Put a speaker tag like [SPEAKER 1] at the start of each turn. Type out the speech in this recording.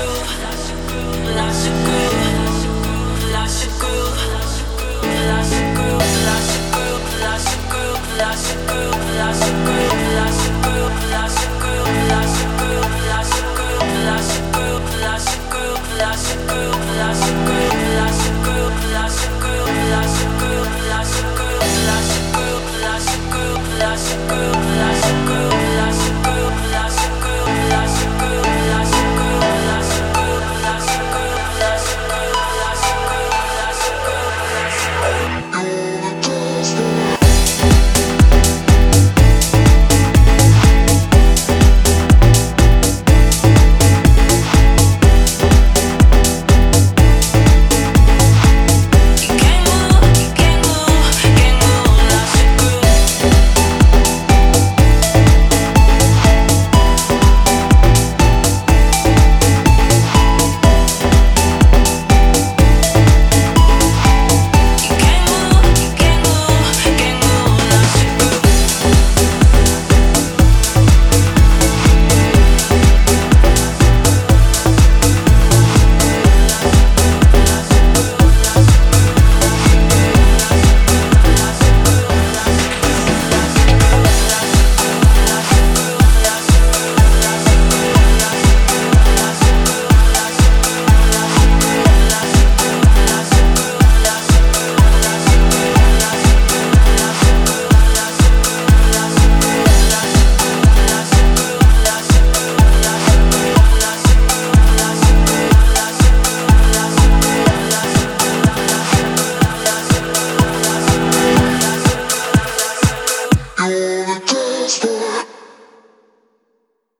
[SPEAKER 1] groove, lost your groove.